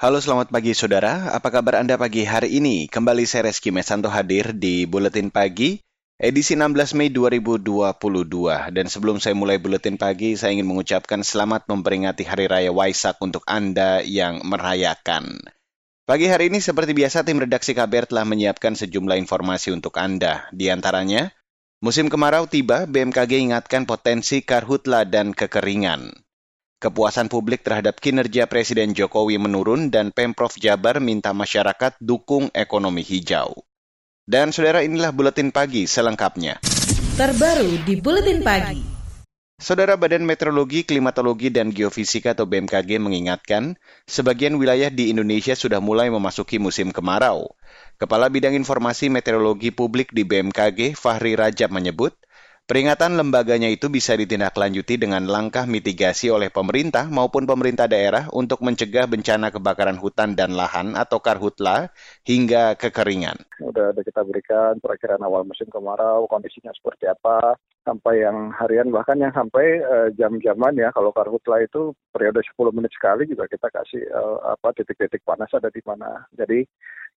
Halo selamat pagi saudara, apa kabar Anda pagi hari ini? Kembali saya Reski Mesanto hadir di Buletin Pagi, edisi 16 Mei 2022. Dan sebelum saya mulai Buletin Pagi, saya ingin mengucapkan selamat memperingati Hari Raya Waisak untuk Anda yang merayakan. Pagi hari ini seperti biasa tim redaksi KBR telah menyiapkan sejumlah informasi untuk Anda. Di antaranya, musim kemarau tiba, BMKG ingatkan potensi karhutla dan kekeringan. Kepuasan publik terhadap kinerja Presiden Jokowi menurun dan Pemprov Jabar minta masyarakat dukung ekonomi hijau. Dan saudara inilah Buletin Pagi selengkapnya. Terbaru di Buletin Pagi. Saudara Badan Meteorologi, Klimatologi, dan Geofisika atau BMKG mengingatkan, sebagian wilayah di Indonesia sudah mulai memasuki musim kemarau. Kepala Bidang Informasi Meteorologi Publik di BMKG, Fahri Rajab menyebut, Peringatan lembaganya itu bisa ditindaklanjuti dengan langkah mitigasi oleh pemerintah maupun pemerintah daerah untuk mencegah bencana kebakaran hutan dan lahan atau karhutla hingga kekeringan. Sudah ada kita berikan perakhiran awal musim kemarau, kondisinya seperti apa, sampai yang harian bahkan yang sampai uh, jam-jaman ya kalau karhutla itu periode 10 menit sekali juga kita kasih uh, apa titik-titik panas ada di mana. Jadi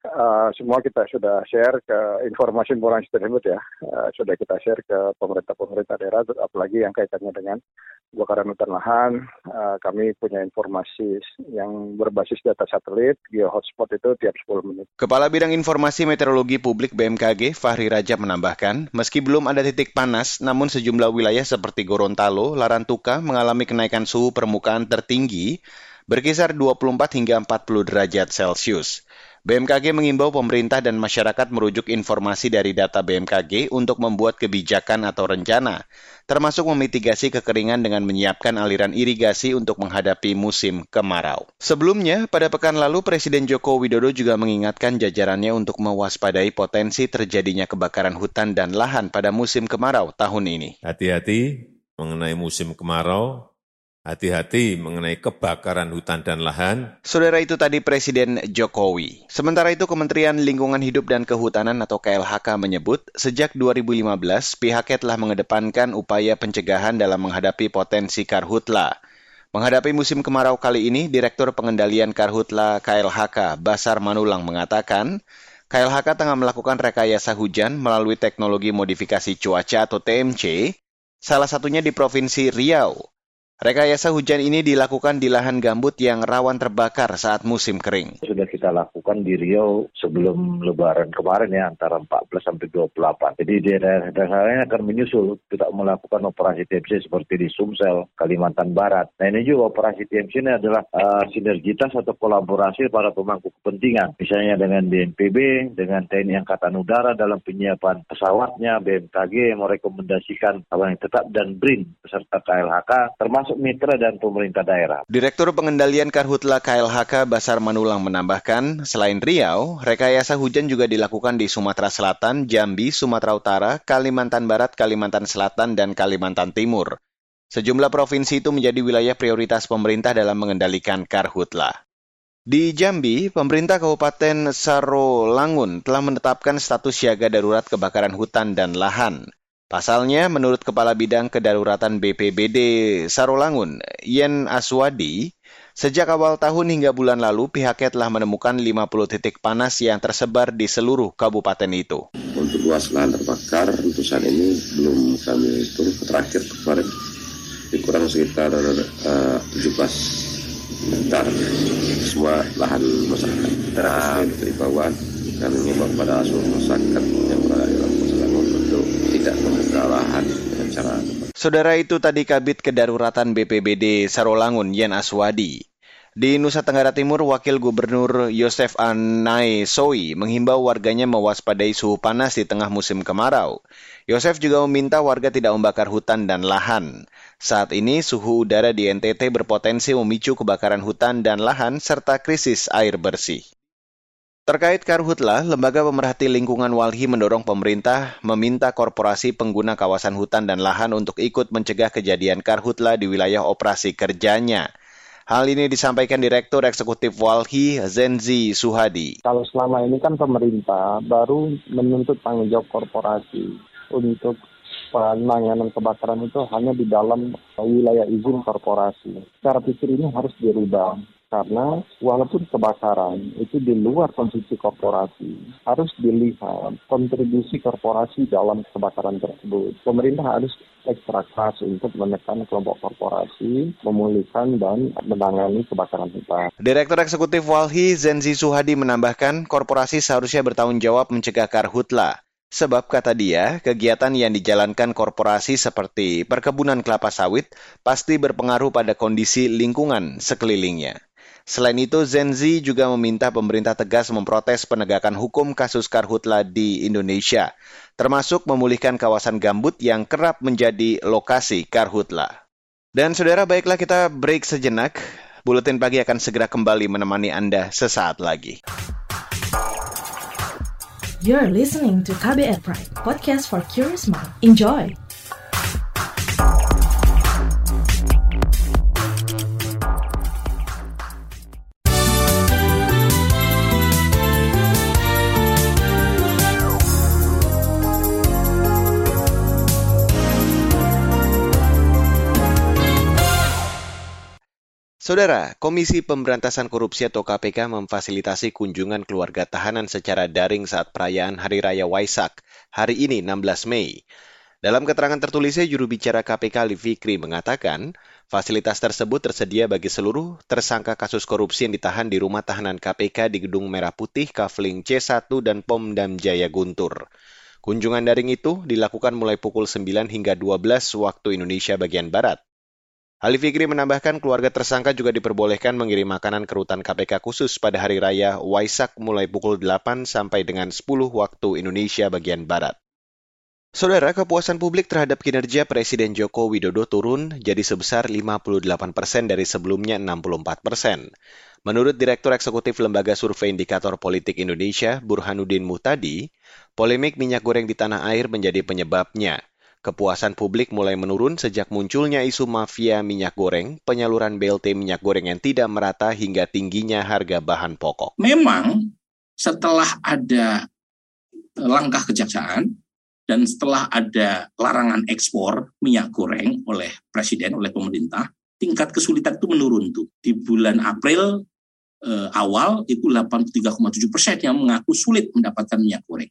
uh, semua kita sudah share ke informasi-informasi tersebut ya, uh, sudah kita share ke pemerintah-pemerintah daerah, apalagi yang kaitannya dengan kebakaran hutan lahan. Uh, kami punya informasi yang berbasis data satelit, geo hotspot itu tiap 10 menit. Kepala Bidang Informasi Meteorologi Publik BMKG, Fahri Raja menambahkan, meski belum ada titik panas, namun sejumlah wilayah seperti Gorontalo, Larantuka mengalami kenaikan suhu permukaan tertinggi berkisar 24 hingga 40 derajat Celcius. BMKG mengimbau pemerintah dan masyarakat merujuk informasi dari data BMKG untuk membuat kebijakan atau rencana, termasuk memitigasi kekeringan dengan menyiapkan aliran irigasi untuk menghadapi musim kemarau. Sebelumnya, pada pekan lalu Presiden Joko Widodo juga mengingatkan jajarannya untuk mewaspadai potensi terjadinya kebakaran hutan dan lahan pada musim kemarau tahun ini. Hati-hati mengenai musim kemarau, Hati-hati mengenai kebakaran hutan dan lahan. Saudara itu tadi Presiden Jokowi. Sementara itu Kementerian Lingkungan Hidup dan Kehutanan atau KLHK menyebut, sejak 2015 pihaknya telah mengedepankan upaya pencegahan dalam menghadapi potensi karhutla. Menghadapi musim kemarau kali ini, Direktur Pengendalian Karhutla KLHK Basar Manulang mengatakan, KLHK tengah melakukan rekayasa hujan melalui teknologi modifikasi cuaca atau TMC, salah satunya di Provinsi Riau. Rekayasa hujan ini dilakukan di lahan gambut yang rawan terbakar saat musim kering. Sudah kita lakukan di Riau sebelum lebaran kemarin ya antara 14 sampai 28. Jadi daerah-daerah lain akan menyusul kita melakukan operasi TMC seperti di Sumsel, Kalimantan Barat. Nah ini juga operasi TMC ini adalah uh, sinergitas atau kolaborasi para pemangku kepentingan. Misalnya dengan BNPB, dengan TNI Angkatan Udara dalam penyiapan pesawatnya, BMKG merekomendasikan apa yang tetap dan BRIN beserta KLHK termasuk termasuk mitra dan pemerintah daerah. Direktur Pengendalian Karhutla KLHK Basar Manulang menambahkan, selain Riau, rekayasa hujan juga dilakukan di Sumatera Selatan, Jambi, Sumatera Utara, Kalimantan Barat, Kalimantan Selatan, dan Kalimantan Timur. Sejumlah provinsi itu menjadi wilayah prioritas pemerintah dalam mengendalikan karhutla. Di Jambi, pemerintah Kabupaten Sarolangun telah menetapkan status siaga darurat kebakaran hutan dan lahan. Pasalnya, menurut Kepala Bidang Kedaruratan BPBD Sarolangun, Yen Aswadi, sejak awal tahun hingga bulan lalu pihaknya telah menemukan 50 titik panas yang tersebar di seluruh kabupaten itu. Untuk luas lahan terbakar, saat ini belum kami hitung terakhir kemarin kurang sekitar uh, 17 hektar semua lahan masyarakat. Nah, dari bawah kami mengimbau kepada seluruh masyarakat yang berada di dalam masyarakat untuk tidak membuka lahan dengan cara Saudara itu tadi Kabit Kedaruratan BPBD Sarolangun Yen Aswadi. Di Nusa Tenggara Timur, Wakil Gubernur Yosef Anai Soi menghimbau warganya mewaspadai suhu panas di tengah musim kemarau. Yosef juga meminta warga tidak membakar hutan dan lahan. Saat ini, suhu udara di NTT berpotensi memicu kebakaran hutan dan lahan serta krisis air bersih. Terkait karhutla, Lembaga Pemerhati Lingkungan Walhi mendorong pemerintah meminta korporasi pengguna kawasan hutan dan lahan untuk ikut mencegah kejadian karhutla di wilayah operasi kerjanya. Hal ini disampaikan Direktur Eksekutif Walhi Zenzi Suhadi. Kalau selama ini kan pemerintah baru menuntut tanggung jawab korporasi untuk penanganan kebakaran itu hanya di dalam wilayah izin korporasi. Cara pikir ini harus dirubah karena walaupun kebakaran itu di luar konsumsi korporasi, harus dilihat kontribusi korporasi dalam kebakaran tersebut. Pemerintah harus ekstra keras untuk menekan kelompok korporasi, memulihkan dan menangani kebakaran hutan. Direktur Eksekutif Walhi Zenzi Suhadi menambahkan, korporasi seharusnya bertanggung jawab mencegah karhutla. Sebab kata dia, kegiatan yang dijalankan korporasi seperti perkebunan kelapa sawit pasti berpengaruh pada kondisi lingkungan sekelilingnya. Selain itu, Zenzi juga meminta pemerintah tegas memprotes penegakan hukum kasus karhutla di Indonesia, termasuk memulihkan kawasan gambut yang kerap menjadi lokasi karhutla. Dan saudara, baiklah kita break sejenak. Buletin pagi akan segera kembali menemani Anda sesaat lagi. You're listening to KBR Pride, podcast for curious mind. Enjoy! Saudara, Komisi Pemberantasan Korupsi atau KPK memfasilitasi kunjungan keluarga tahanan secara daring saat perayaan Hari Raya Waisak, hari ini 16 Mei. Dalam keterangan tertulisnya, juru bicara KPK Ali Fikri mengatakan, fasilitas tersebut tersedia bagi seluruh tersangka kasus korupsi yang ditahan di rumah tahanan KPK di Gedung Merah Putih, Kafling C1 dan Pomdam Jaya Guntur. Kunjungan daring itu dilakukan mulai pukul 9 hingga 12 waktu Indonesia bagian Barat. Ali Fikri menambahkan keluarga tersangka juga diperbolehkan mengirim makanan ke rutan KPK khusus pada hari raya Waisak mulai pukul 8 sampai dengan 10 waktu Indonesia bagian Barat. Saudara, kepuasan publik terhadap kinerja Presiden Joko Widodo turun jadi sebesar 58 persen dari sebelumnya 64 persen. Menurut Direktur Eksekutif Lembaga Survei Indikator Politik Indonesia, Burhanuddin Muhtadi, polemik minyak goreng di tanah air menjadi penyebabnya. Kepuasan publik mulai menurun sejak munculnya isu mafia minyak goreng, penyaluran BLT minyak goreng yang tidak merata hingga tingginya harga bahan pokok. Memang setelah ada langkah kejaksaan dan setelah ada larangan ekspor minyak goreng oleh presiden, oleh pemerintah, tingkat kesulitan itu menurun tuh. Di bulan April eh, awal itu 83,7 persen yang mengaku sulit mendapatkan minyak goreng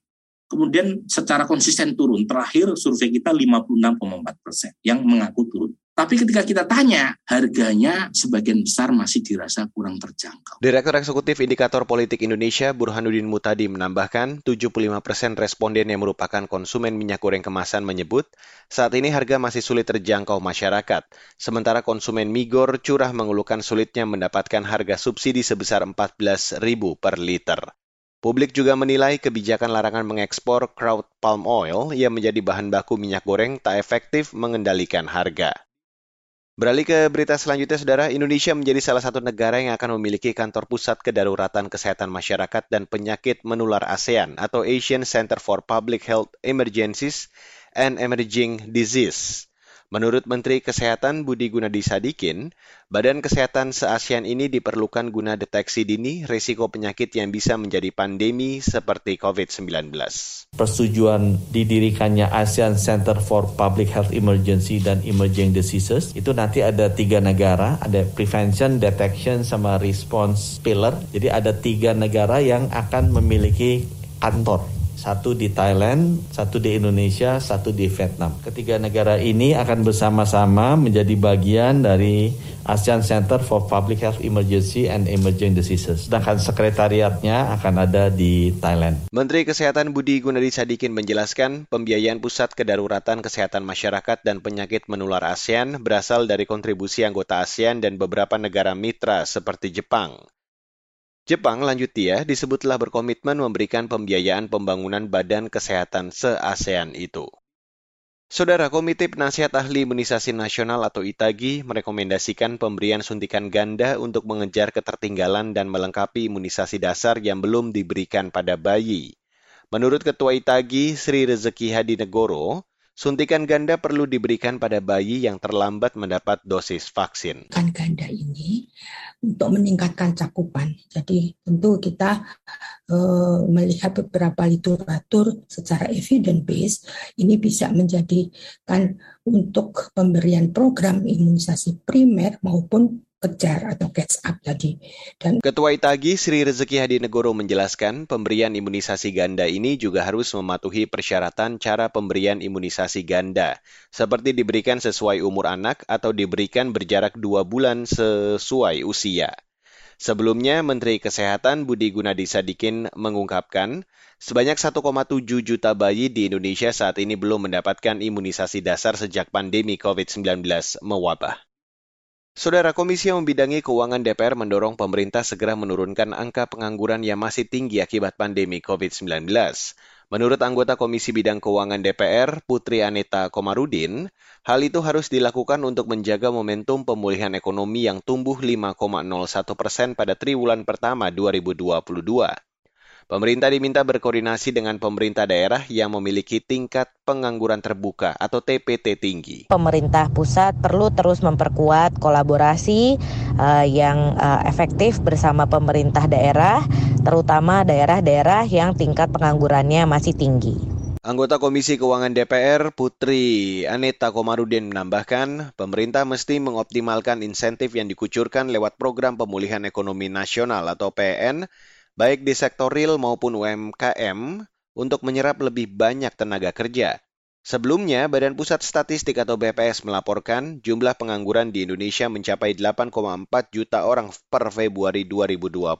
kemudian secara konsisten turun. Terakhir survei kita 56,4 persen yang mengaku turun. Tapi ketika kita tanya, harganya sebagian besar masih dirasa kurang terjangkau. Direktur Eksekutif Indikator Politik Indonesia Burhanuddin Mutadi menambahkan 75 persen responden yang merupakan konsumen minyak goreng kemasan menyebut saat ini harga masih sulit terjangkau masyarakat. Sementara konsumen migor curah mengeluhkan sulitnya mendapatkan harga subsidi sebesar 14.000 per liter. Publik juga menilai kebijakan larangan mengekspor kraut palm oil yang menjadi bahan baku minyak goreng tak efektif mengendalikan harga. Beralih ke berita selanjutnya, Saudara, Indonesia menjadi salah satu negara yang akan memiliki kantor pusat kedaruratan kesehatan masyarakat dan penyakit menular ASEAN atau Asian Center for Public Health Emergencies and Emerging Disease. Menurut Menteri Kesehatan Budi Gunadi Sadikin, Badan Kesehatan se-ASEAN ini diperlukan guna deteksi dini risiko penyakit yang bisa menjadi pandemi seperti COVID-19. Persetujuan didirikannya ASEAN Center for Public Health Emergency dan Emerging Diseases itu nanti ada tiga negara, ada prevention, detection, sama response pillar. Jadi ada tiga negara yang akan memiliki kantor satu di Thailand, satu di Indonesia, satu di Vietnam. Ketiga negara ini akan bersama-sama menjadi bagian dari ASEAN Center for Public Health Emergency and Emerging Diseases. Sedangkan sekretariatnya akan ada di Thailand. Menteri Kesehatan Budi Gunadi Sadikin menjelaskan pembiayaan pusat kedaruratan kesehatan masyarakat dan penyakit menular ASEAN berasal dari kontribusi anggota ASEAN dan beberapa negara mitra seperti Jepang. Jepang, lanjut dia, disebutlah berkomitmen memberikan pembiayaan pembangunan badan kesehatan se-ASEAN itu. Saudara Komite Penasihat Ahli Imunisasi Nasional atau ITAGI merekomendasikan pemberian suntikan ganda untuk mengejar ketertinggalan dan melengkapi imunisasi dasar yang belum diberikan pada bayi. Menurut Ketua ITAGI Sri Rezeki Hadi Negoro, suntikan ganda perlu diberikan pada bayi yang terlambat mendapat dosis vaksin. Kan ganda ini untuk meningkatkan cakupan. Jadi tentu kita uh, melihat beberapa literatur secara evidence base ini bisa menjadikan untuk pemberian program imunisasi primer maupun kejar atau catch up tadi. Dan Ketua Itagi Sri Rezeki Hadi Negoro menjelaskan pemberian imunisasi ganda ini juga harus mematuhi persyaratan cara pemberian imunisasi ganda, seperti diberikan sesuai umur anak atau diberikan berjarak dua bulan sesuai usia. Sebelumnya, Menteri Kesehatan Budi Gunadi Sadikin mengungkapkan, sebanyak 1,7 juta bayi di Indonesia saat ini belum mendapatkan imunisasi dasar sejak pandemi COVID-19 mewabah. Saudara Komisi yang membidangi keuangan DPR mendorong pemerintah segera menurunkan angka pengangguran yang masih tinggi akibat pandemi COVID-19. Menurut anggota Komisi Bidang Keuangan DPR, Putri Aneta Komarudin, hal itu harus dilakukan untuk menjaga momentum pemulihan ekonomi yang tumbuh 5,01 persen pada triwulan pertama 2022. Pemerintah diminta berkoordinasi dengan pemerintah daerah yang memiliki tingkat pengangguran terbuka atau TPT tinggi. Pemerintah pusat perlu terus memperkuat kolaborasi uh, yang uh, efektif bersama pemerintah daerah, terutama daerah-daerah yang tingkat penganggurannya masih tinggi. Anggota Komisi Keuangan DPR Putri Aneta Komarudin menambahkan, pemerintah mesti mengoptimalkan insentif yang dikucurkan lewat program pemulihan ekonomi nasional atau PN baik di sektor real maupun UMKM, untuk menyerap lebih banyak tenaga kerja. Sebelumnya, Badan Pusat Statistik atau BPS melaporkan jumlah pengangguran di Indonesia mencapai 8,4 juta orang per Februari 2022.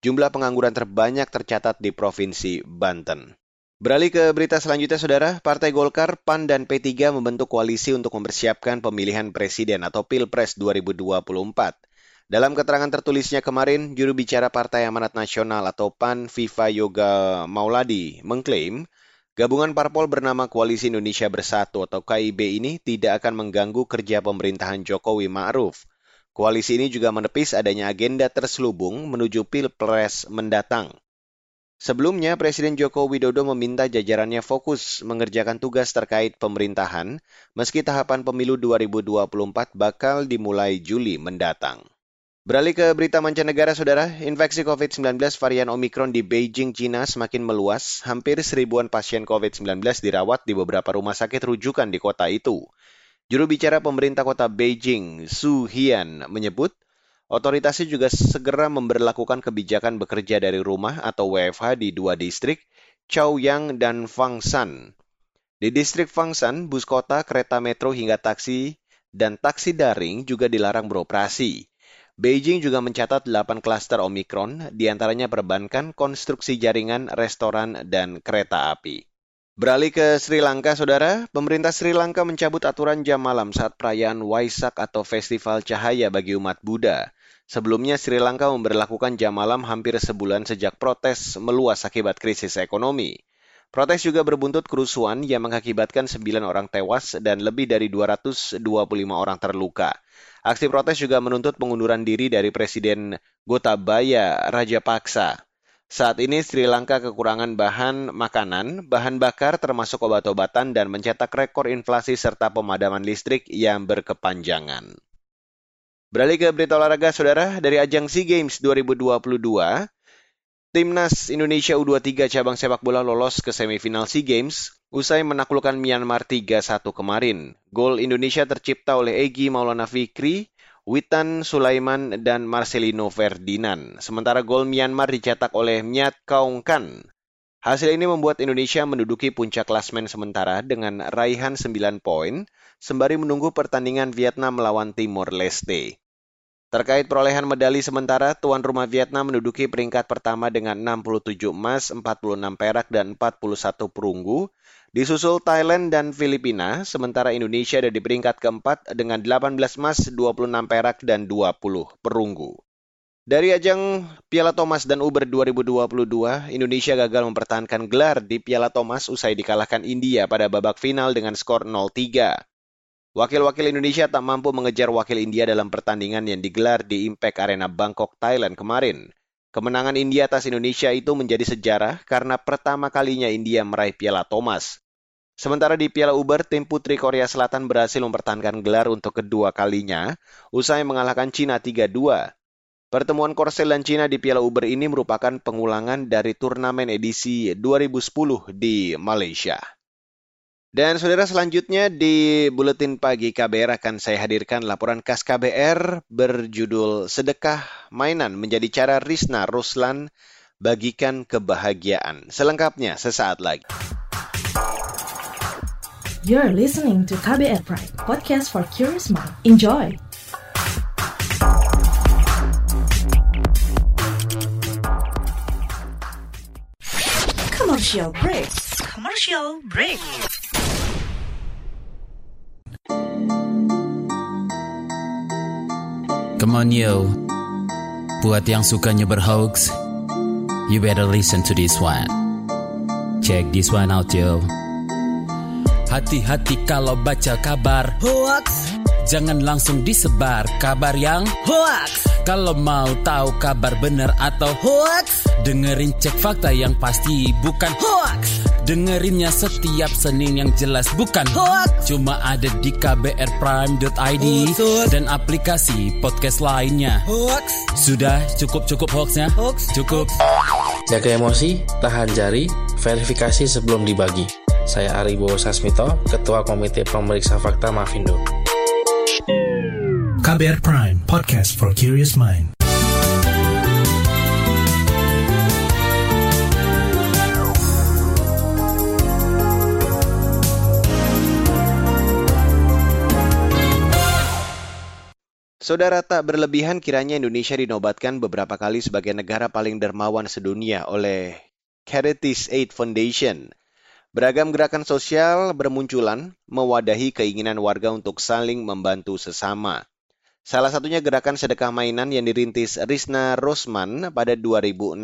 Jumlah pengangguran terbanyak tercatat di Provinsi Banten. Beralih ke berita selanjutnya, Saudara. Partai Golkar, PAN, dan P3 membentuk koalisi untuk mempersiapkan pemilihan presiden atau Pilpres 2024. Dalam keterangan tertulisnya kemarin, juru bicara Partai Amanat Nasional atau PAN Viva Yoga Mauladi mengklaim gabungan parpol bernama Koalisi Indonesia Bersatu atau KIB ini tidak akan mengganggu kerja pemerintahan Jokowi Ma'ruf. Koalisi ini juga menepis adanya agenda terselubung menuju Pilpres mendatang. Sebelumnya, Presiden Joko Widodo meminta jajarannya fokus mengerjakan tugas terkait pemerintahan, meski tahapan pemilu 2024 bakal dimulai Juli mendatang. Beralih ke berita mancanegara, saudara. Infeksi COVID-19 varian Omicron di Beijing, China semakin meluas. Hampir seribuan pasien COVID-19 dirawat di beberapa rumah sakit rujukan di kota itu. Juru bicara pemerintah kota Beijing, Su Hian, menyebut otoritasnya juga segera memberlakukan kebijakan bekerja dari rumah atau WFH di dua distrik, Chaoyang dan Fangshan. Di distrik Fangshan, bus kota, kereta metro hingga taksi dan taksi daring juga dilarang beroperasi. Beijing juga mencatat 8 klaster Omikron, di antaranya perbankan, konstruksi jaringan, restoran, dan kereta api. Beralih ke Sri Lanka, saudara. Pemerintah Sri Lanka mencabut aturan jam malam saat perayaan Waisak atau Festival Cahaya bagi umat Buddha. Sebelumnya, Sri Lanka memperlakukan jam malam hampir sebulan sejak protes meluas akibat krisis ekonomi. Protes juga berbuntut kerusuhan yang mengakibatkan 9 orang tewas dan lebih dari 225 orang terluka. Aksi protes juga menuntut pengunduran diri dari Presiden Gotabaya Rajapaksa. Saat ini Sri Lanka kekurangan bahan makanan, bahan bakar termasuk obat-obatan dan mencetak rekor inflasi serta pemadaman listrik yang berkepanjangan. Beralih ke berita olahraga, saudara. Dari ajang SEA Games 2022, Timnas Indonesia U23 cabang sepak bola lolos ke semifinal SEA Games Usai menaklukkan Myanmar 3-1 kemarin, gol Indonesia tercipta oleh Egi Maulana Fikri, Witan Sulaiman, dan Marcelino Ferdinand. Sementara gol Myanmar dicetak oleh Myat Kaung Kan. Hasil ini membuat Indonesia menduduki puncak klasmen sementara dengan raihan 9 poin, sembari menunggu pertandingan Vietnam melawan Timor Leste. Terkait perolehan medali sementara, tuan rumah Vietnam menduduki peringkat pertama dengan 67 emas, 46 perak, dan 41 perunggu. Disusul Thailand dan Filipina, sementara Indonesia ada di peringkat keempat dengan 18 emas, 26 perak, dan 20 perunggu. Dari ajang Piala Thomas dan Uber 2022, Indonesia gagal mempertahankan gelar di Piala Thomas usai dikalahkan India pada babak final dengan skor 0-3. Wakil-wakil Indonesia tak mampu mengejar wakil India dalam pertandingan yang digelar di Impact Arena Bangkok, Thailand kemarin. Kemenangan India atas Indonesia itu menjadi sejarah karena pertama kalinya India meraih Piala Thomas. Sementara di Piala Uber, tim putri Korea Selatan berhasil mempertahankan gelar untuk kedua kalinya usai mengalahkan Cina 3-2. Pertemuan Korsel dan Cina di Piala Uber ini merupakan pengulangan dari turnamen edisi 2010 di Malaysia. Dan saudara selanjutnya di Buletin Pagi KBR akan saya hadirkan laporan khas KBR berjudul Sedekah Mainan menjadi cara Risna Ruslan bagikan kebahagiaan. Selengkapnya sesaat lagi. You're listening to KBR Pride, podcast for curious mind. Enjoy! Commercial break. Commercial break. Come on yo, buat yang sukanya berhoax, you better listen to this one. Check this one out yo. Hati-hati kalau baca kabar hoax, jangan langsung disebar kabar yang hoax. Kalau mau tahu kabar benar atau hoax, dengerin cek fakta yang pasti bukan hoax. Dengerinnya setiap Senin yang jelas bukan hoax. Cuma ada di kbrprime.id dan aplikasi podcast lainnya. Hoax. Sudah cukup-cukup hoaxnya? Hoax. Cukup. Jaga emosi, tahan jari, verifikasi sebelum dibagi. Saya Aribo Sasmito, Ketua Komite Pemeriksa Fakta Mafindo. KBR Prime, podcast for curious mind. Saudara tak berlebihan kiranya Indonesia dinobatkan beberapa kali sebagai negara paling dermawan sedunia oleh Charities Aid Foundation. Beragam gerakan sosial bermunculan mewadahi keinginan warga untuk saling membantu sesama. Salah satunya gerakan sedekah mainan yang dirintis Risna Rosman pada 2016.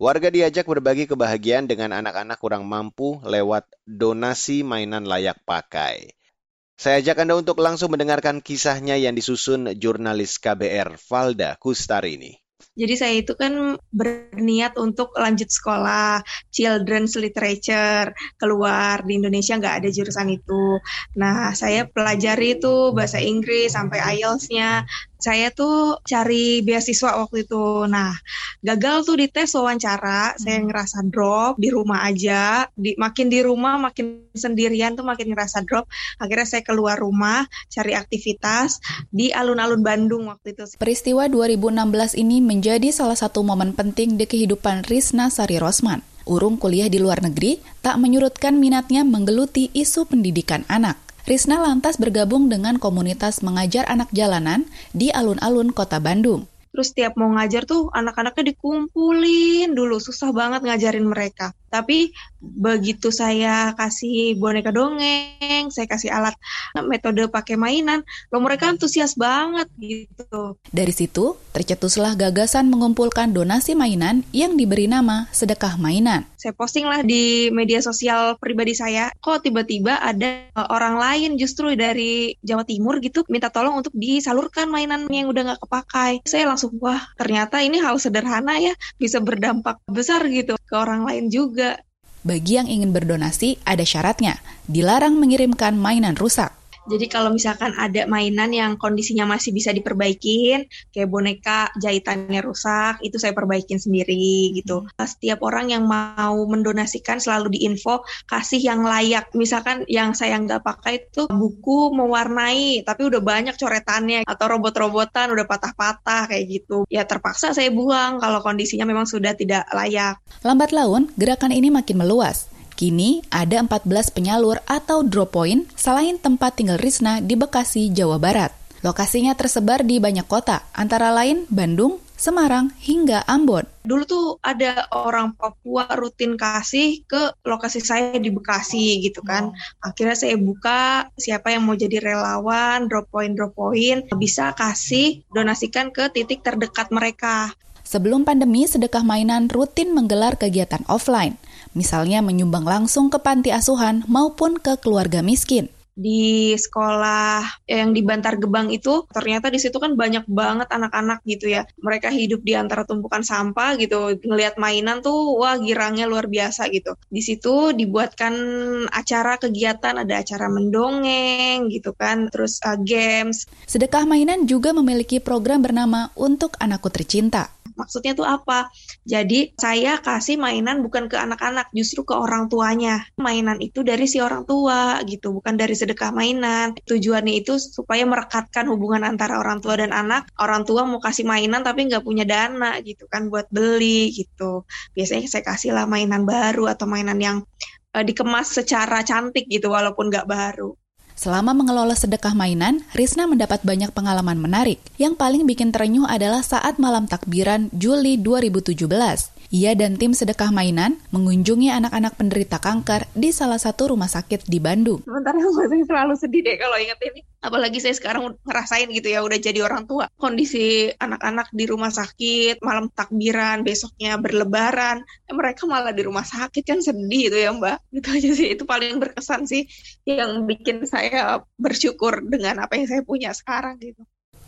Warga diajak berbagi kebahagiaan dengan anak-anak kurang mampu lewat donasi mainan layak pakai. Saya ajak Anda untuk langsung mendengarkan kisahnya yang disusun jurnalis KBR Valda Kustarini. Jadi saya itu kan berniat untuk lanjut sekolah children's literature keluar di Indonesia nggak ada jurusan itu. Nah saya pelajari itu bahasa Inggris sampai IELTS-nya saya tuh cari beasiswa waktu itu. Nah, gagal tuh di tes wawancara, hmm. saya ngerasa drop di rumah aja. Di, makin di rumah, makin sendirian tuh makin ngerasa drop. Akhirnya saya keluar rumah, cari aktivitas di alun-alun Bandung waktu itu. Peristiwa 2016 ini menjadi salah satu momen penting di kehidupan Risna Sari Rosman. Urung kuliah di luar negeri, tak menyurutkan minatnya menggeluti isu pendidikan anak. Risna lantas bergabung dengan komunitas mengajar anak jalanan di alun-alun kota Bandung. Terus tiap mau ngajar tuh anak-anaknya dikumpulin dulu, susah banget ngajarin mereka. Tapi begitu saya kasih boneka dongeng, saya kasih alat metode pakai mainan, lo mereka antusias banget gitu. Dari situ, tercetuslah gagasan mengumpulkan donasi mainan yang diberi nama sedekah mainan. Saya posting lah di media sosial pribadi saya, kok tiba-tiba ada orang lain justru dari Jawa Timur gitu minta tolong untuk disalurkan mainan yang udah nggak kepakai. Saya langsung, wah ternyata ini hal sederhana ya, bisa berdampak besar gitu ke orang lain juga bagi yang ingin berdonasi, ada syaratnya. Dilarang mengirimkan mainan rusak. Jadi kalau misalkan ada mainan yang kondisinya masih bisa diperbaikin, kayak boneka jahitannya rusak, itu saya perbaikin sendiri gitu. Setiap orang yang mau mendonasikan selalu diinfo kasih yang layak. Misalkan yang saya nggak pakai itu buku mewarnai, tapi udah banyak coretannya atau robot-robotan udah patah-patah kayak gitu. Ya terpaksa saya buang kalau kondisinya memang sudah tidak layak. Lambat laun, gerakan ini makin meluas. Kini ada 14 penyalur atau drop point selain tempat tinggal Risna di Bekasi, Jawa Barat. Lokasinya tersebar di banyak kota, antara lain Bandung, Semarang, hingga Ambon. Dulu tuh ada orang Papua rutin kasih ke lokasi saya di Bekasi gitu kan. Akhirnya saya buka siapa yang mau jadi relawan, drop point drop point bisa kasih donasikan ke titik terdekat mereka. Sebelum pandemi, sedekah mainan rutin menggelar kegiatan offline misalnya menyumbang langsung ke panti asuhan maupun ke keluarga miskin. Di sekolah yang di Bantar Gebang itu ternyata di situ kan banyak banget anak-anak gitu ya. Mereka hidup di antara tumpukan sampah gitu. Ngelihat mainan tuh wah girangnya luar biasa gitu. Di situ dibuatkan acara kegiatan. Ada acara mendongeng gitu kan. Terus uh, games. Sedekah mainan juga memiliki program bernama untuk anakku tercinta Maksudnya tuh apa? Jadi saya kasih mainan bukan ke anak-anak, justru ke orang tuanya. Mainan itu dari si orang tua gitu, bukan dari sedekah mainan. Tujuannya itu supaya merekatkan hubungan antara orang tua dan anak. Orang tua mau kasih mainan tapi nggak punya dana gitu kan buat beli gitu. Biasanya saya kasih lah mainan baru atau mainan yang uh, dikemas secara cantik gitu walaupun nggak baru. Selama mengelola sedekah mainan, Risna mendapat banyak pengalaman menarik. Yang paling bikin terenyuh adalah saat malam takbiran Juli 2017. Ia dan tim sedekah mainan mengunjungi anak-anak penderita kanker di salah satu rumah sakit di Bandung. Sementara saya selalu sedih deh kalau inget ini. Apalagi saya sekarang ngerasain gitu ya, udah jadi orang tua. Kondisi anak-anak di rumah sakit, malam takbiran, besoknya berlebaran. Eh, mereka malah di rumah sakit kan sedih itu ya mbak. Gitu aja sih, itu paling berkesan sih. Yang bikin saya bersyukur dengan apa yang saya punya sekarang gitu.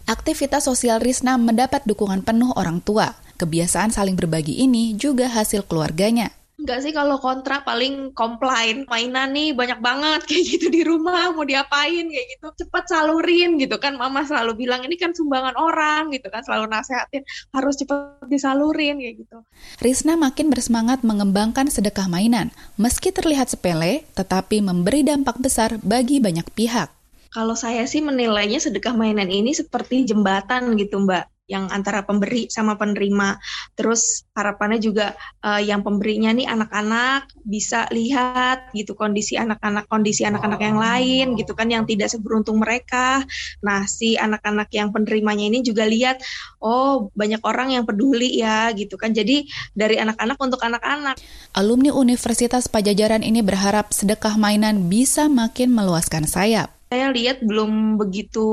Aktivitas sosial Risna mendapat dukungan penuh orang tua. Kebiasaan saling berbagi ini juga hasil keluarganya. Enggak sih kalau kontra paling komplain mainan nih banyak banget kayak gitu di rumah mau diapain kayak gitu cepat salurin gitu kan mama selalu bilang ini kan sumbangan orang gitu kan selalu nasehatin harus cepat disalurin kayak gitu. Risna makin bersemangat mengembangkan sedekah mainan meski terlihat sepele tetapi memberi dampak besar bagi banyak pihak. Kalau saya sih menilainya sedekah mainan ini seperti jembatan gitu Mbak yang antara pemberi sama penerima. Terus harapannya juga uh, yang pemberinya nih anak-anak bisa lihat gitu kondisi anak-anak kondisi anak-anak yang lain gitu kan yang tidak seberuntung mereka. Nah, si anak-anak yang penerimanya ini juga lihat oh banyak orang yang peduli ya gitu kan. Jadi dari anak-anak untuk anak-anak. Alumni Universitas Pajajaran ini berharap sedekah mainan bisa makin meluaskan sayap saya lihat belum begitu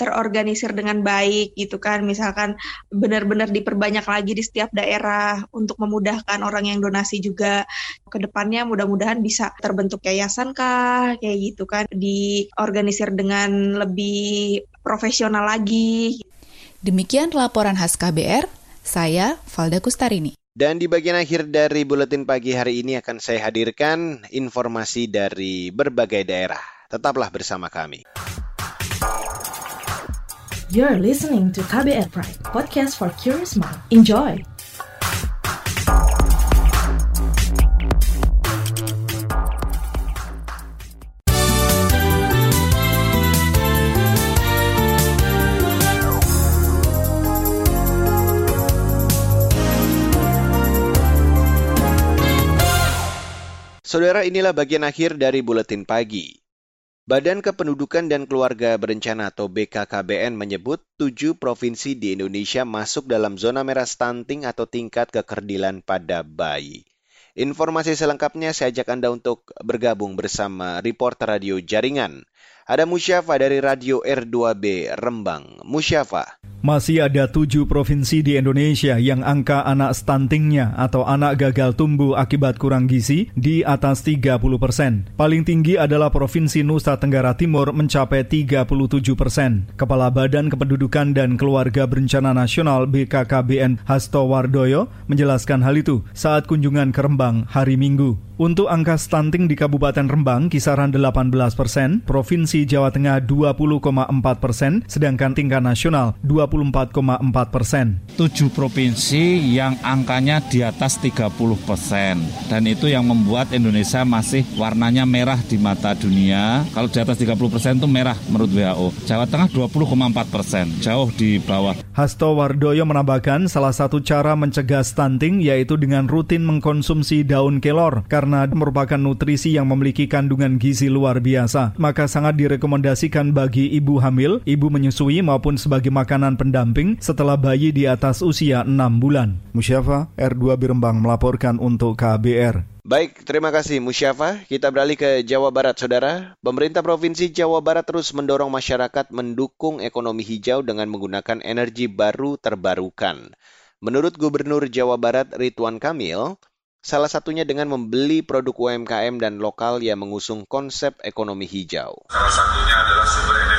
terorganisir dengan baik gitu kan. Misalkan benar-benar diperbanyak lagi di setiap daerah untuk memudahkan orang yang donasi juga. Ke depannya mudah-mudahan bisa terbentuk yayasan kah kayak gitu kan. Diorganisir dengan lebih profesional lagi. Demikian laporan khas KBR saya Valda Kustarini. Dan di bagian akhir dari buletin pagi hari ini akan saya hadirkan informasi dari berbagai daerah. Tetaplah bersama kami. You're listening to KBR Pride, podcast for curious mind. Enjoy! Saudara, inilah bagian akhir dari buletin pagi. Badan Kependudukan dan Keluarga Berencana atau BKKBN menyebut tujuh provinsi di Indonesia masuk dalam zona merah stunting atau tingkat kekerdilan pada bayi. Informasi selengkapnya saya ajak Anda untuk bergabung bersama reporter radio jaringan. Ada Musyafa dari Radio R2B Rembang. Musyafa. Masih ada tujuh provinsi di Indonesia yang angka anak stuntingnya atau anak gagal tumbuh akibat kurang gizi di atas 30 persen. Paling tinggi adalah Provinsi Nusa Tenggara Timur mencapai 37 persen. Kepala Badan Kependudukan dan Keluarga Berencana Nasional BKKBN Hasto Wardoyo menjelaskan hal itu saat kunjungan ke Rembang hari Minggu. Untuk angka stunting di Kabupaten Rembang kisaran 18 persen, Provinsi Jawa Tengah 20,4 persen, sedangkan tingkat nasional 24,4 persen. Tujuh provinsi yang angkanya di atas 30 persen, dan itu yang membuat Indonesia masih warnanya merah di mata dunia. Kalau di atas 30 persen itu merah menurut WHO. Jawa Tengah 20,4 persen, jauh di bawah. Hasto Wardoyo menambahkan salah satu cara mencegah stunting yaitu dengan rutin mengkonsumsi daun kelor karena merupakan nutrisi yang memiliki kandungan gizi luar biasa. Maka sangat direkomendasikan bagi ibu hamil, ibu menyusui maupun sebagai makanan pendamping setelah bayi di atas usia 6 bulan. Musyafa R2 Birembang melaporkan untuk KBR. Baik, terima kasih Musyafa. Kita beralih ke Jawa Barat, Saudara. Pemerintah Provinsi Jawa Barat terus mendorong masyarakat mendukung ekonomi hijau dengan menggunakan energi baru terbarukan. Menurut Gubernur Jawa Barat Ridwan Kamil, Salah satunya dengan membeli produk UMKM dan lokal yang mengusung konsep ekonomi hijau. Salah satunya adalah sumber energinya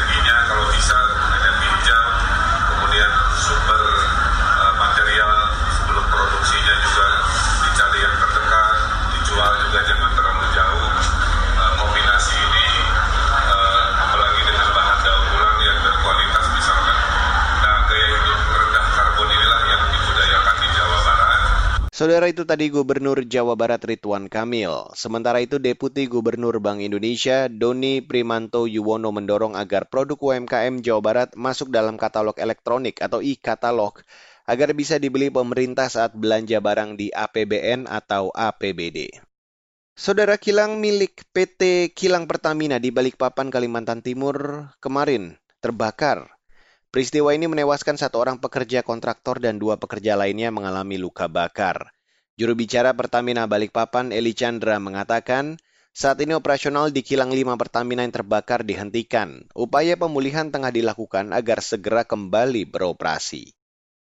Saudara itu tadi Gubernur Jawa Barat Ridwan Kamil. Sementara itu Deputi Gubernur Bank Indonesia Doni Primanto Yuwono mendorong agar produk UMKM Jawa Barat masuk dalam katalog elektronik atau e-katalog agar bisa dibeli pemerintah saat belanja barang di APBN atau APBD. Saudara kilang milik PT Kilang Pertamina di Balikpapan, Kalimantan Timur kemarin terbakar. Peristiwa ini menewaskan satu orang pekerja kontraktor dan dua pekerja lainnya mengalami luka bakar. Juru bicara Pertamina Balikpapan Eli Chandra mengatakan, saat ini operasional di kilang 5 Pertamina yang terbakar dihentikan. Upaya pemulihan tengah dilakukan agar segera kembali beroperasi.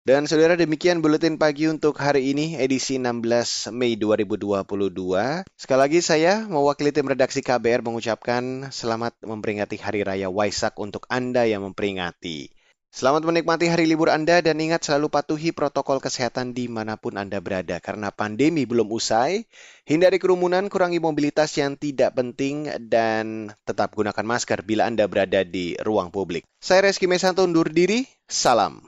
Dan saudara demikian buletin pagi untuk hari ini edisi 16 Mei 2022. Sekali lagi saya mewakili tim redaksi KBR mengucapkan selamat memperingati Hari Raya Waisak untuk Anda yang memperingati. Selamat menikmati hari libur Anda dan ingat selalu patuhi protokol kesehatan di mana pun Anda berada karena pandemi belum usai. Hindari kerumunan, kurangi mobilitas yang tidak penting dan tetap gunakan masker bila Anda berada di ruang publik. Saya Reski Mesanto undur diri, salam.